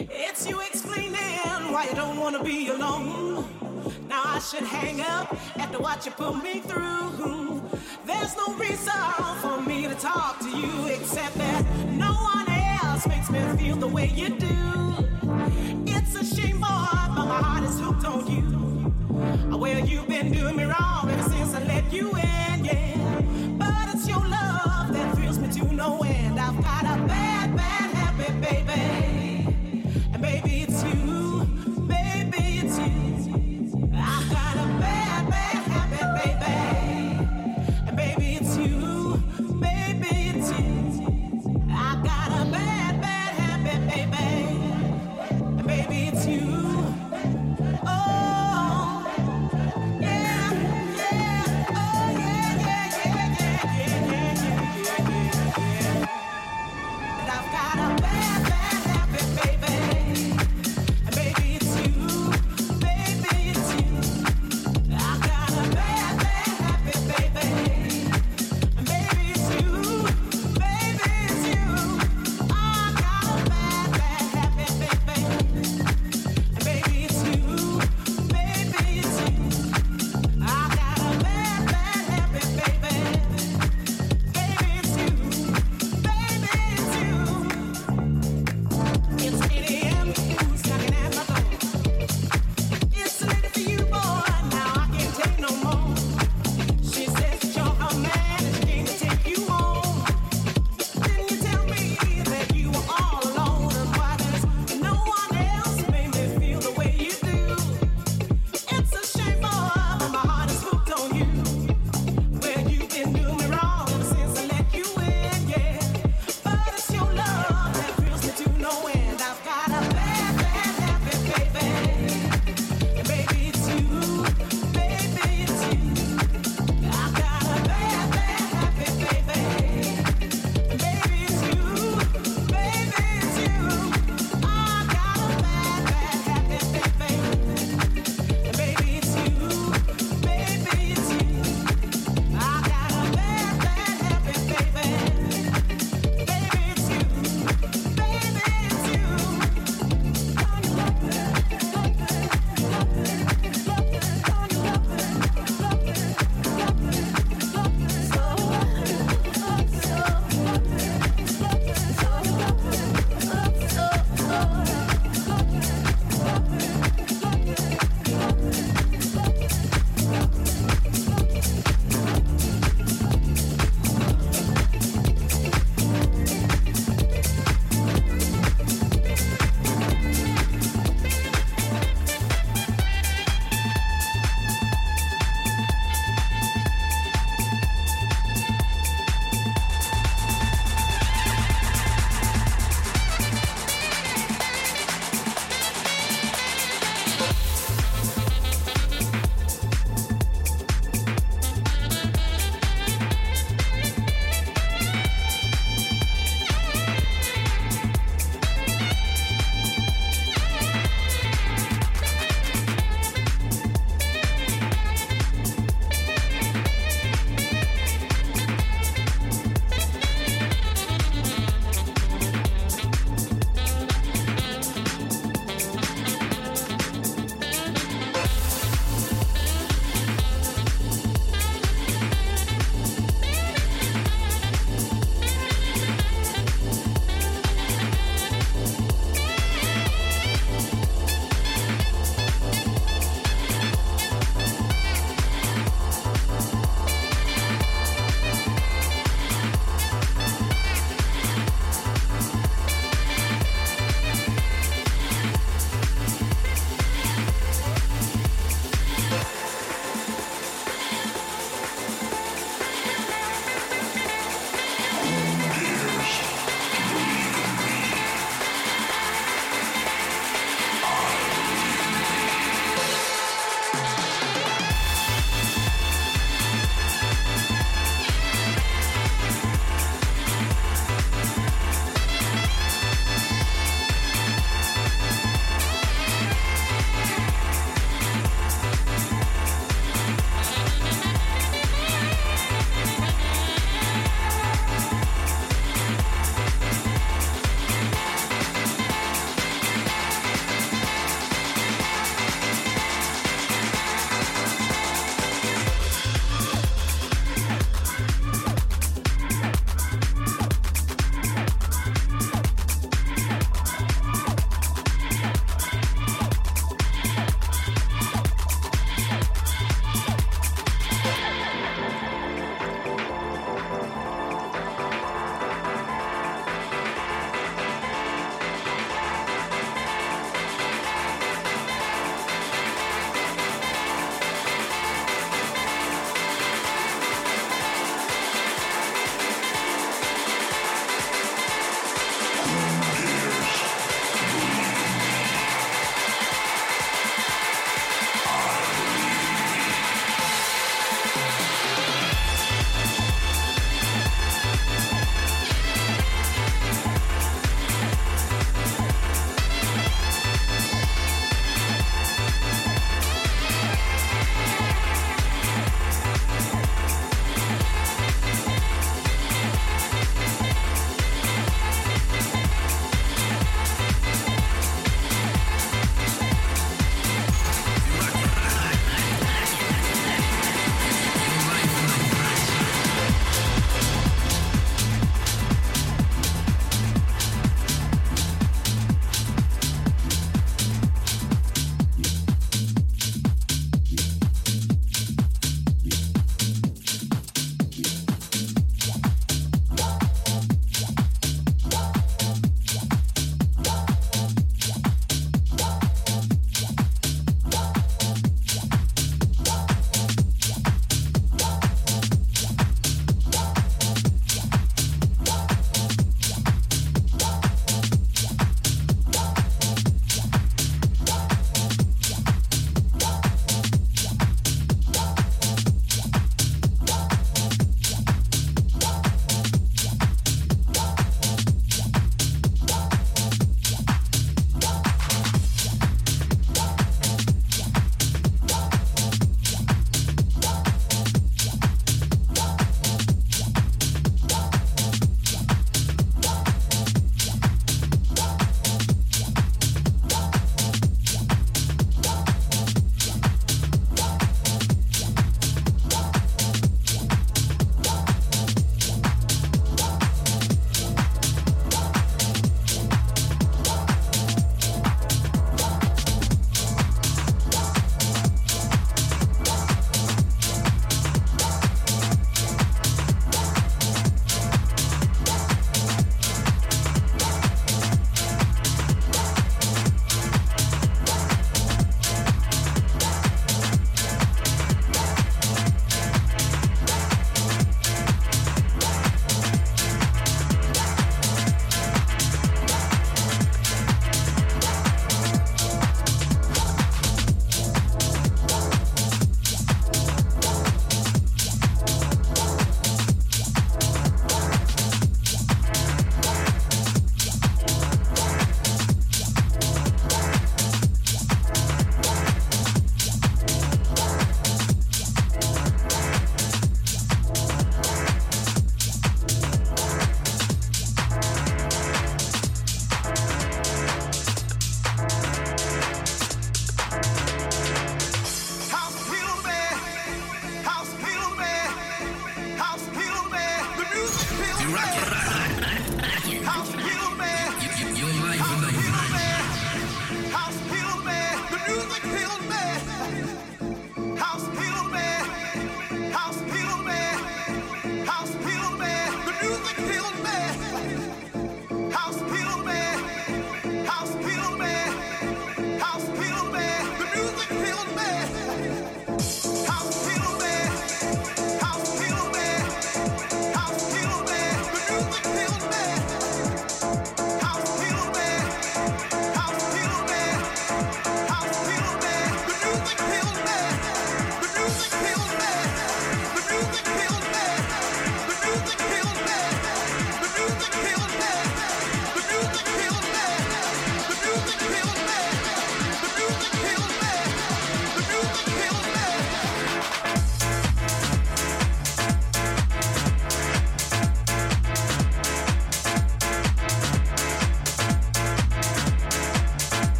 It's you explaining why you don't wanna be alone. Now I should hang up after what you put me through. There's no reason for me to talk to you except that no one else makes me feel the way you do. It's a shame, boy, but my heart is hooked on you. Well, you've been doing me wrong ever since I let you in, yeah.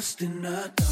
Lost in the dark.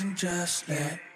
And just let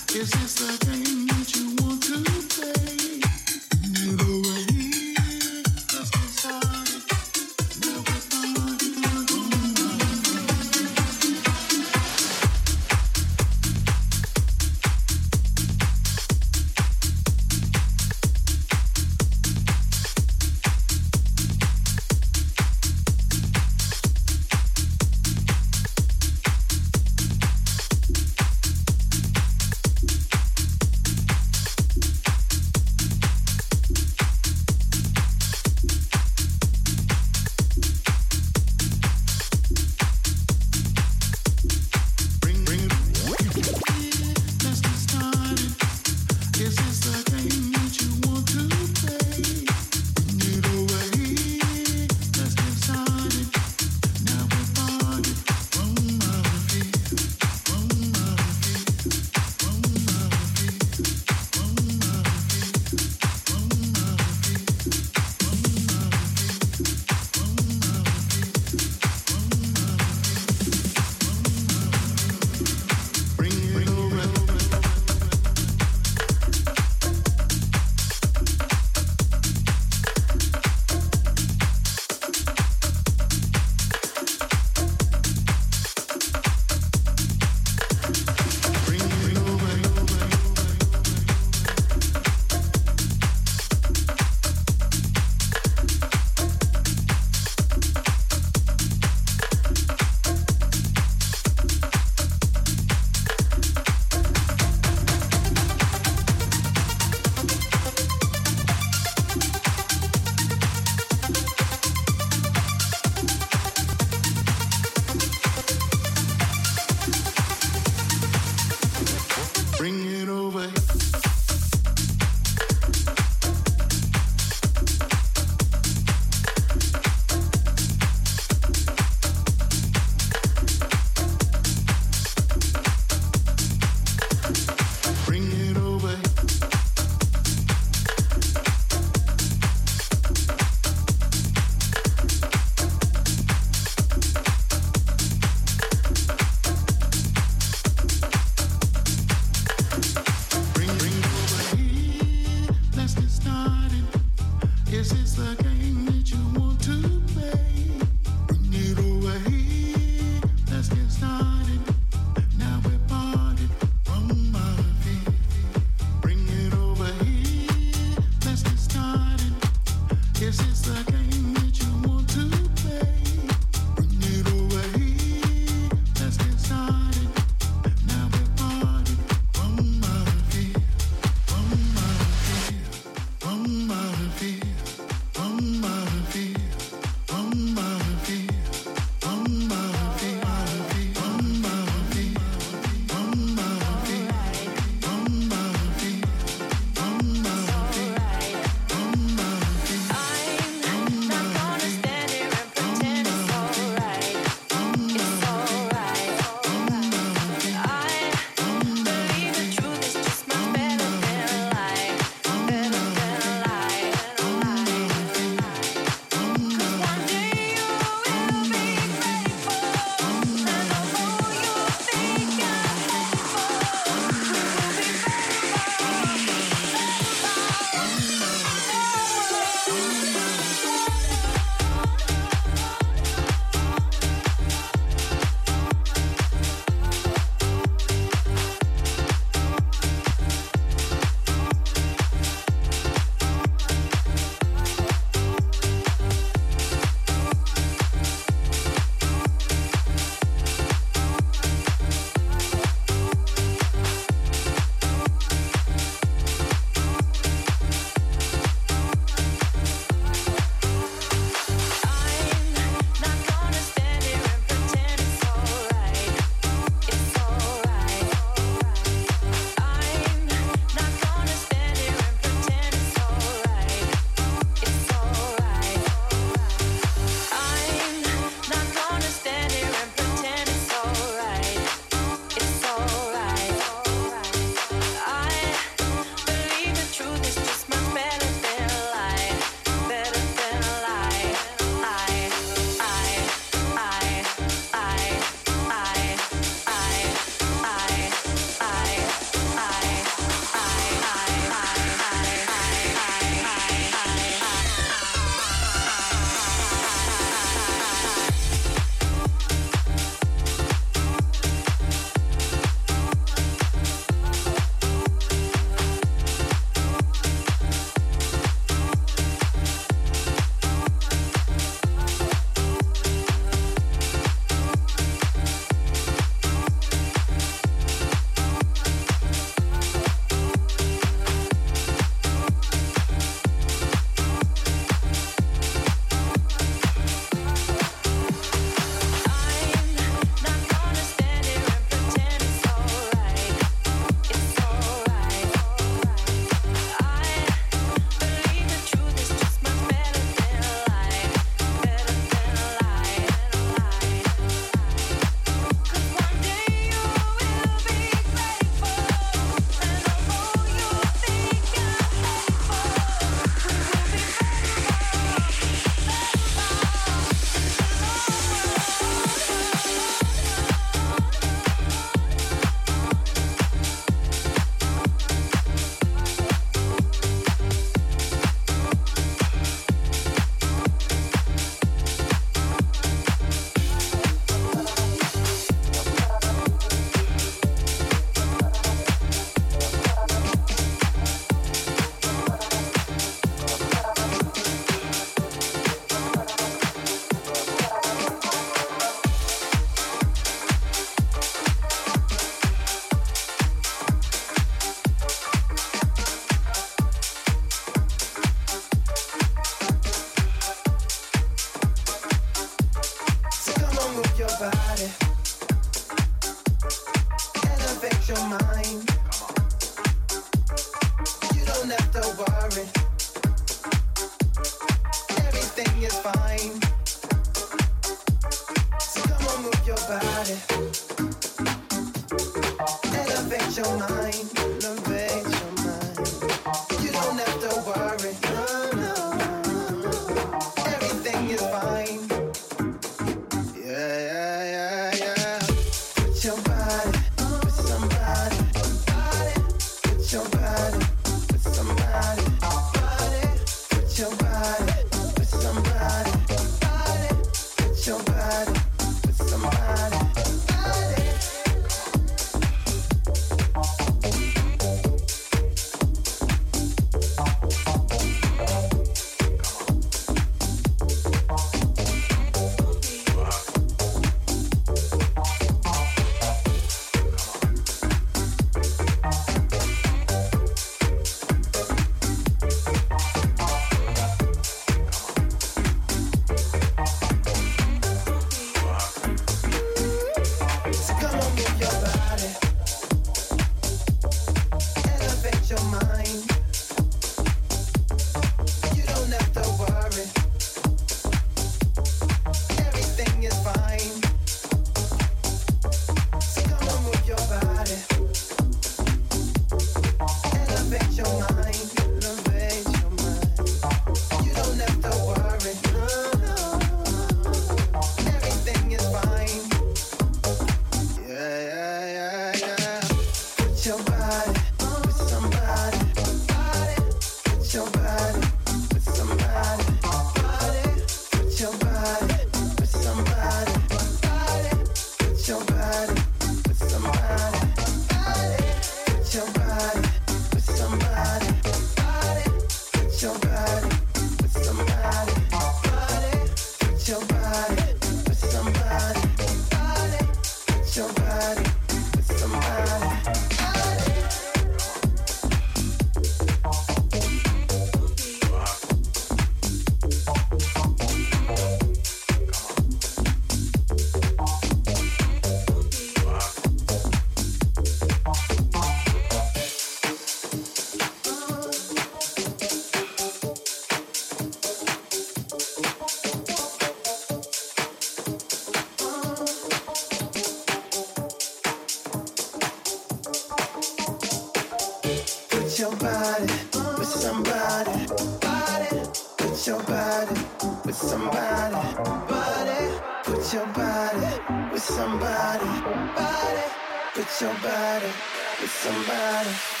Your with somebody.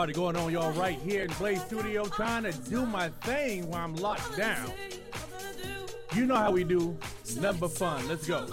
Party going on, y'all, right here in Play Studio, trying to do my thing while I'm locked down. You know how we do. Number fun. Let's go.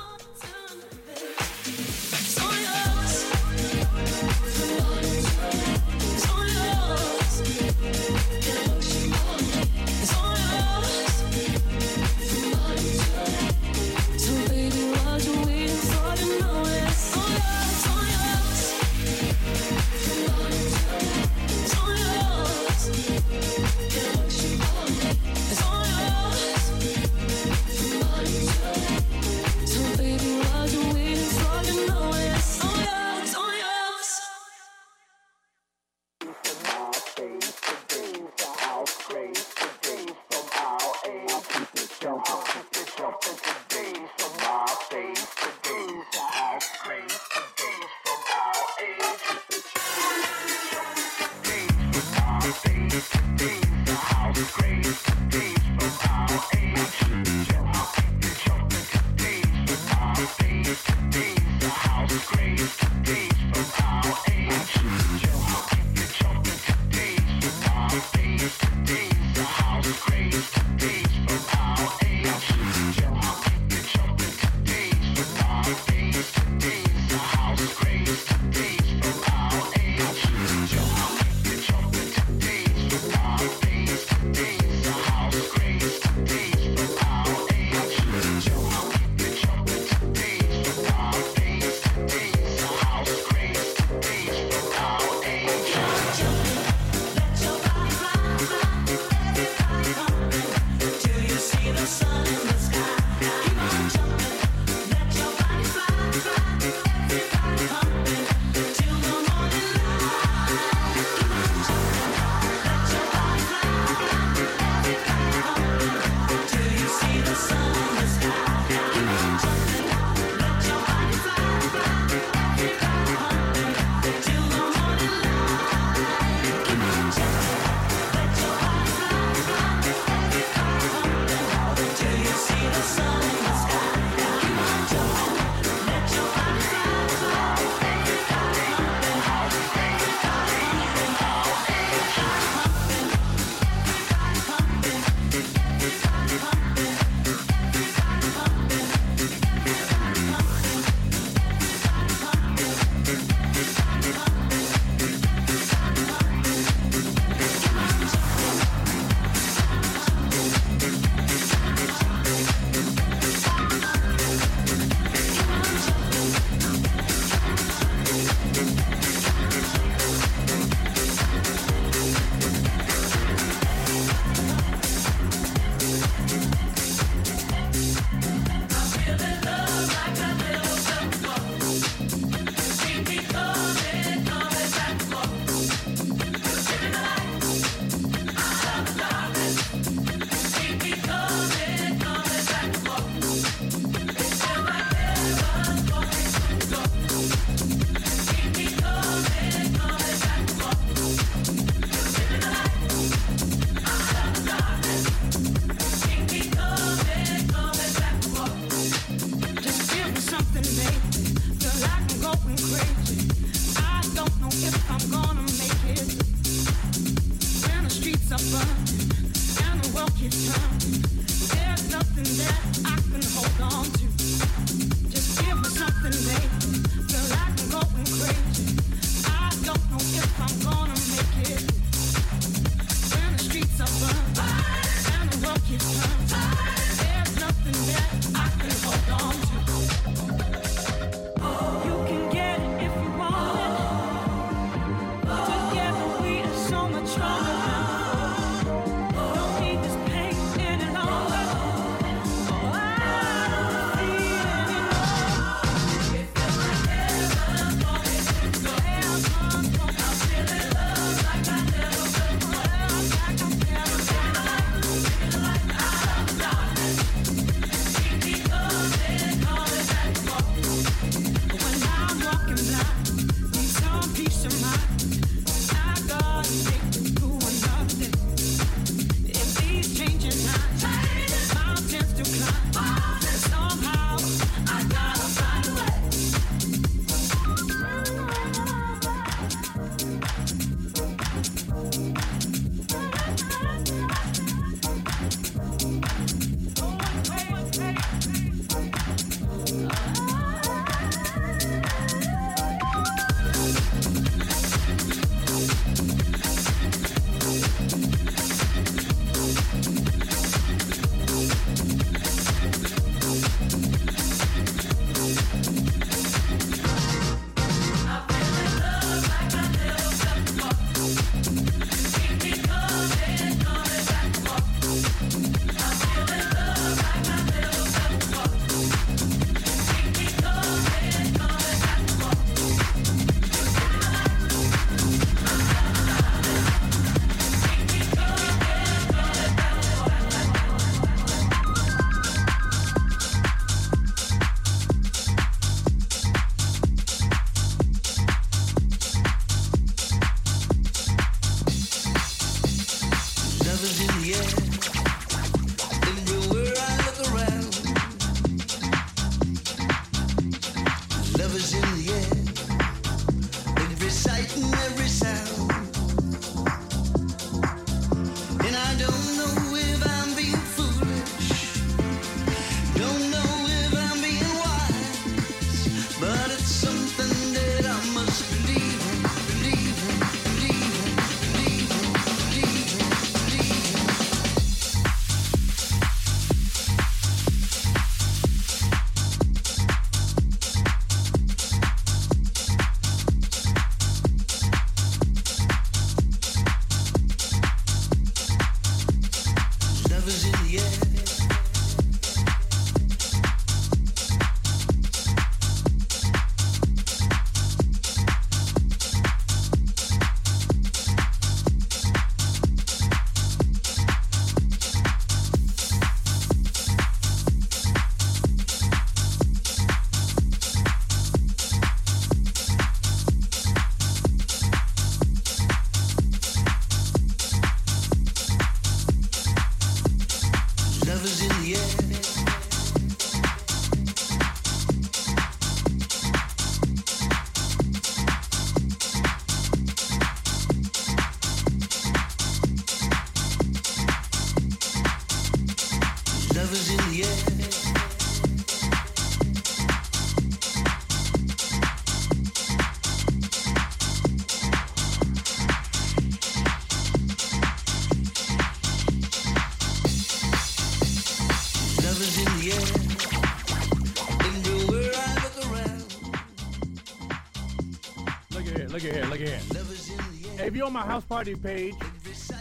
On my house party page,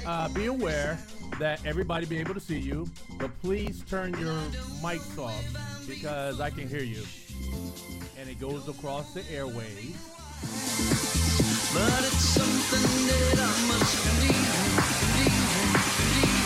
uh, be aware that everybody be able to see you, but please turn your mics off because I can hear you. And it goes across the airways. But it's something that I must believe. Heavy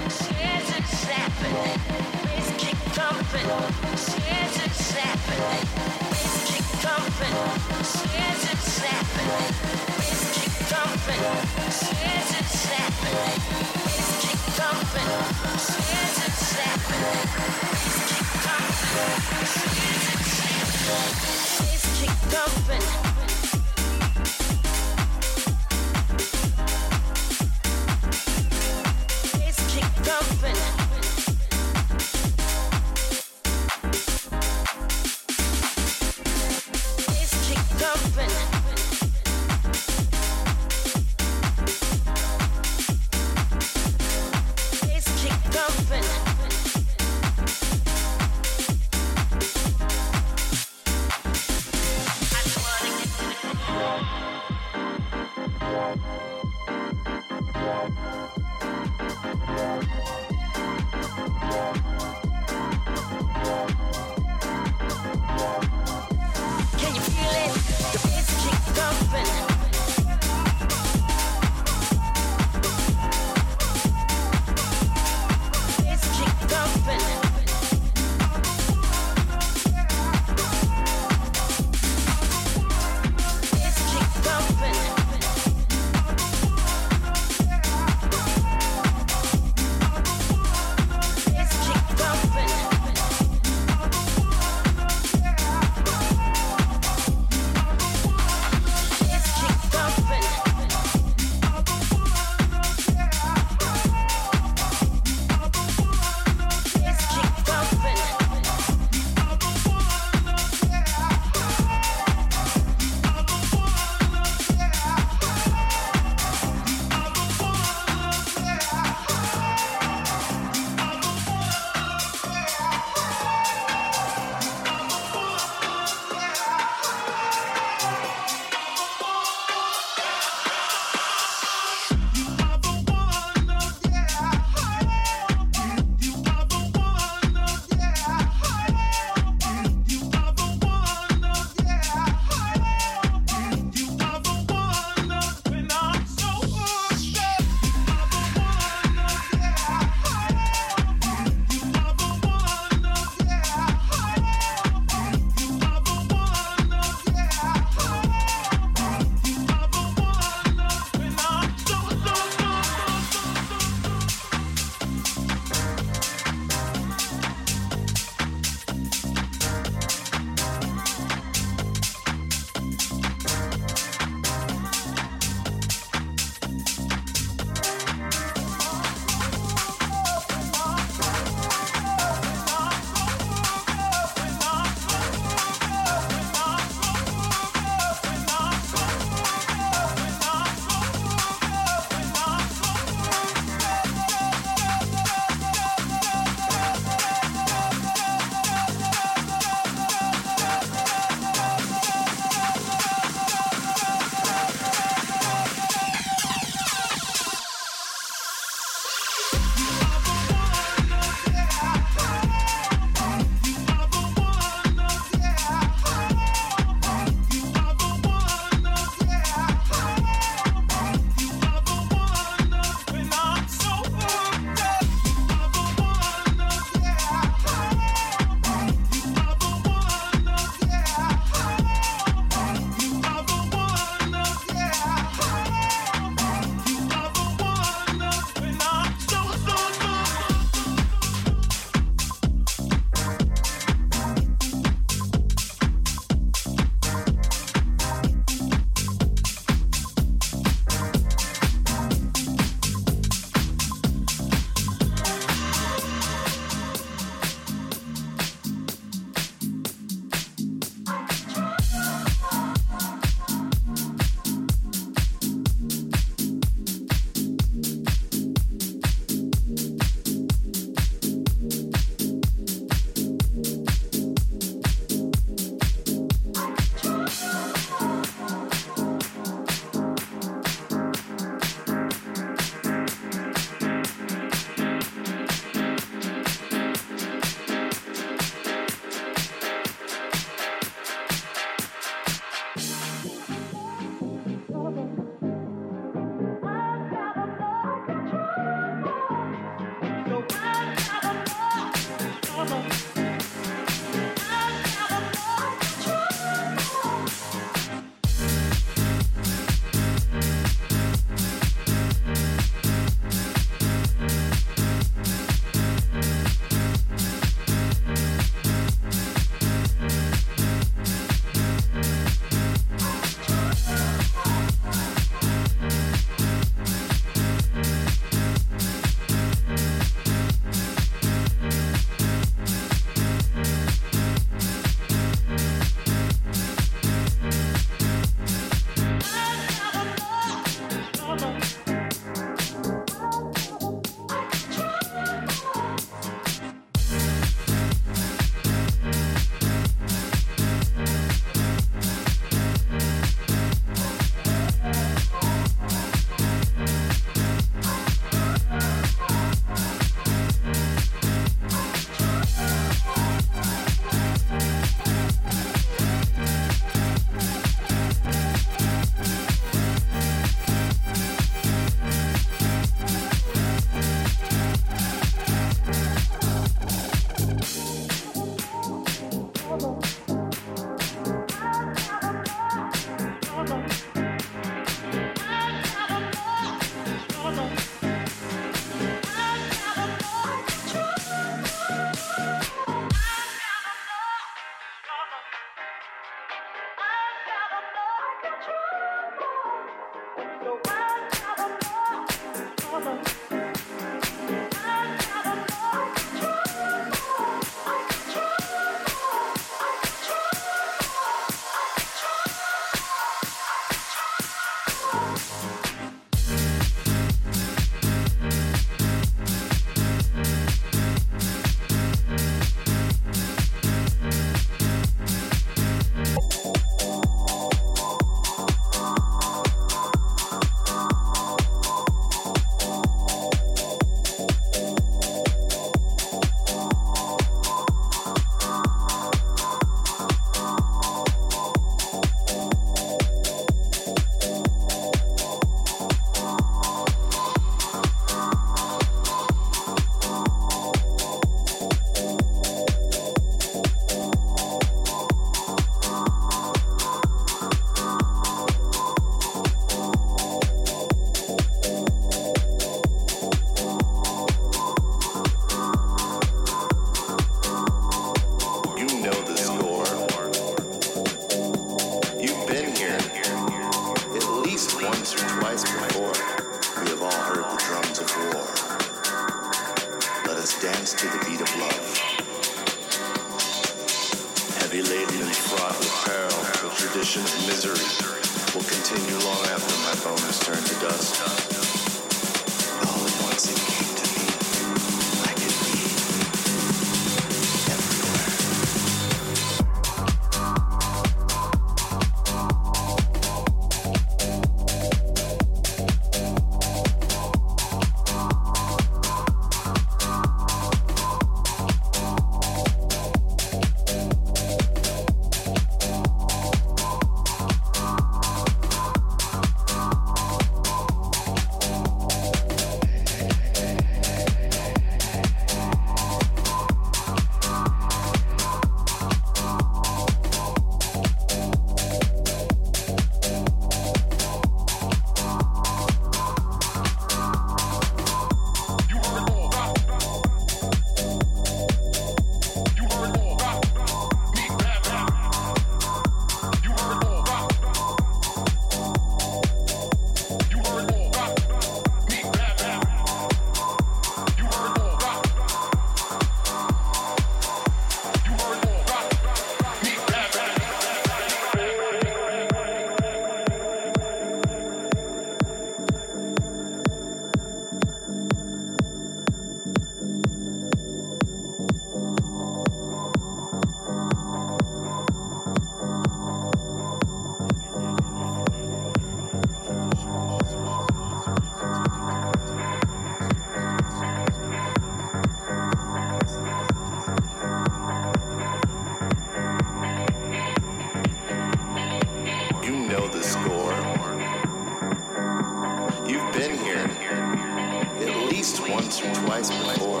least once or twice before.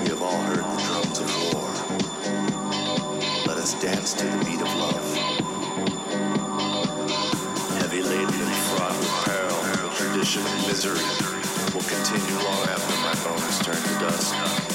We have all heard the drums of war. Let us dance to the beat of love. Heavy laden and fraught with peril, the tradition of misery will continue long after my bone has turned to dust.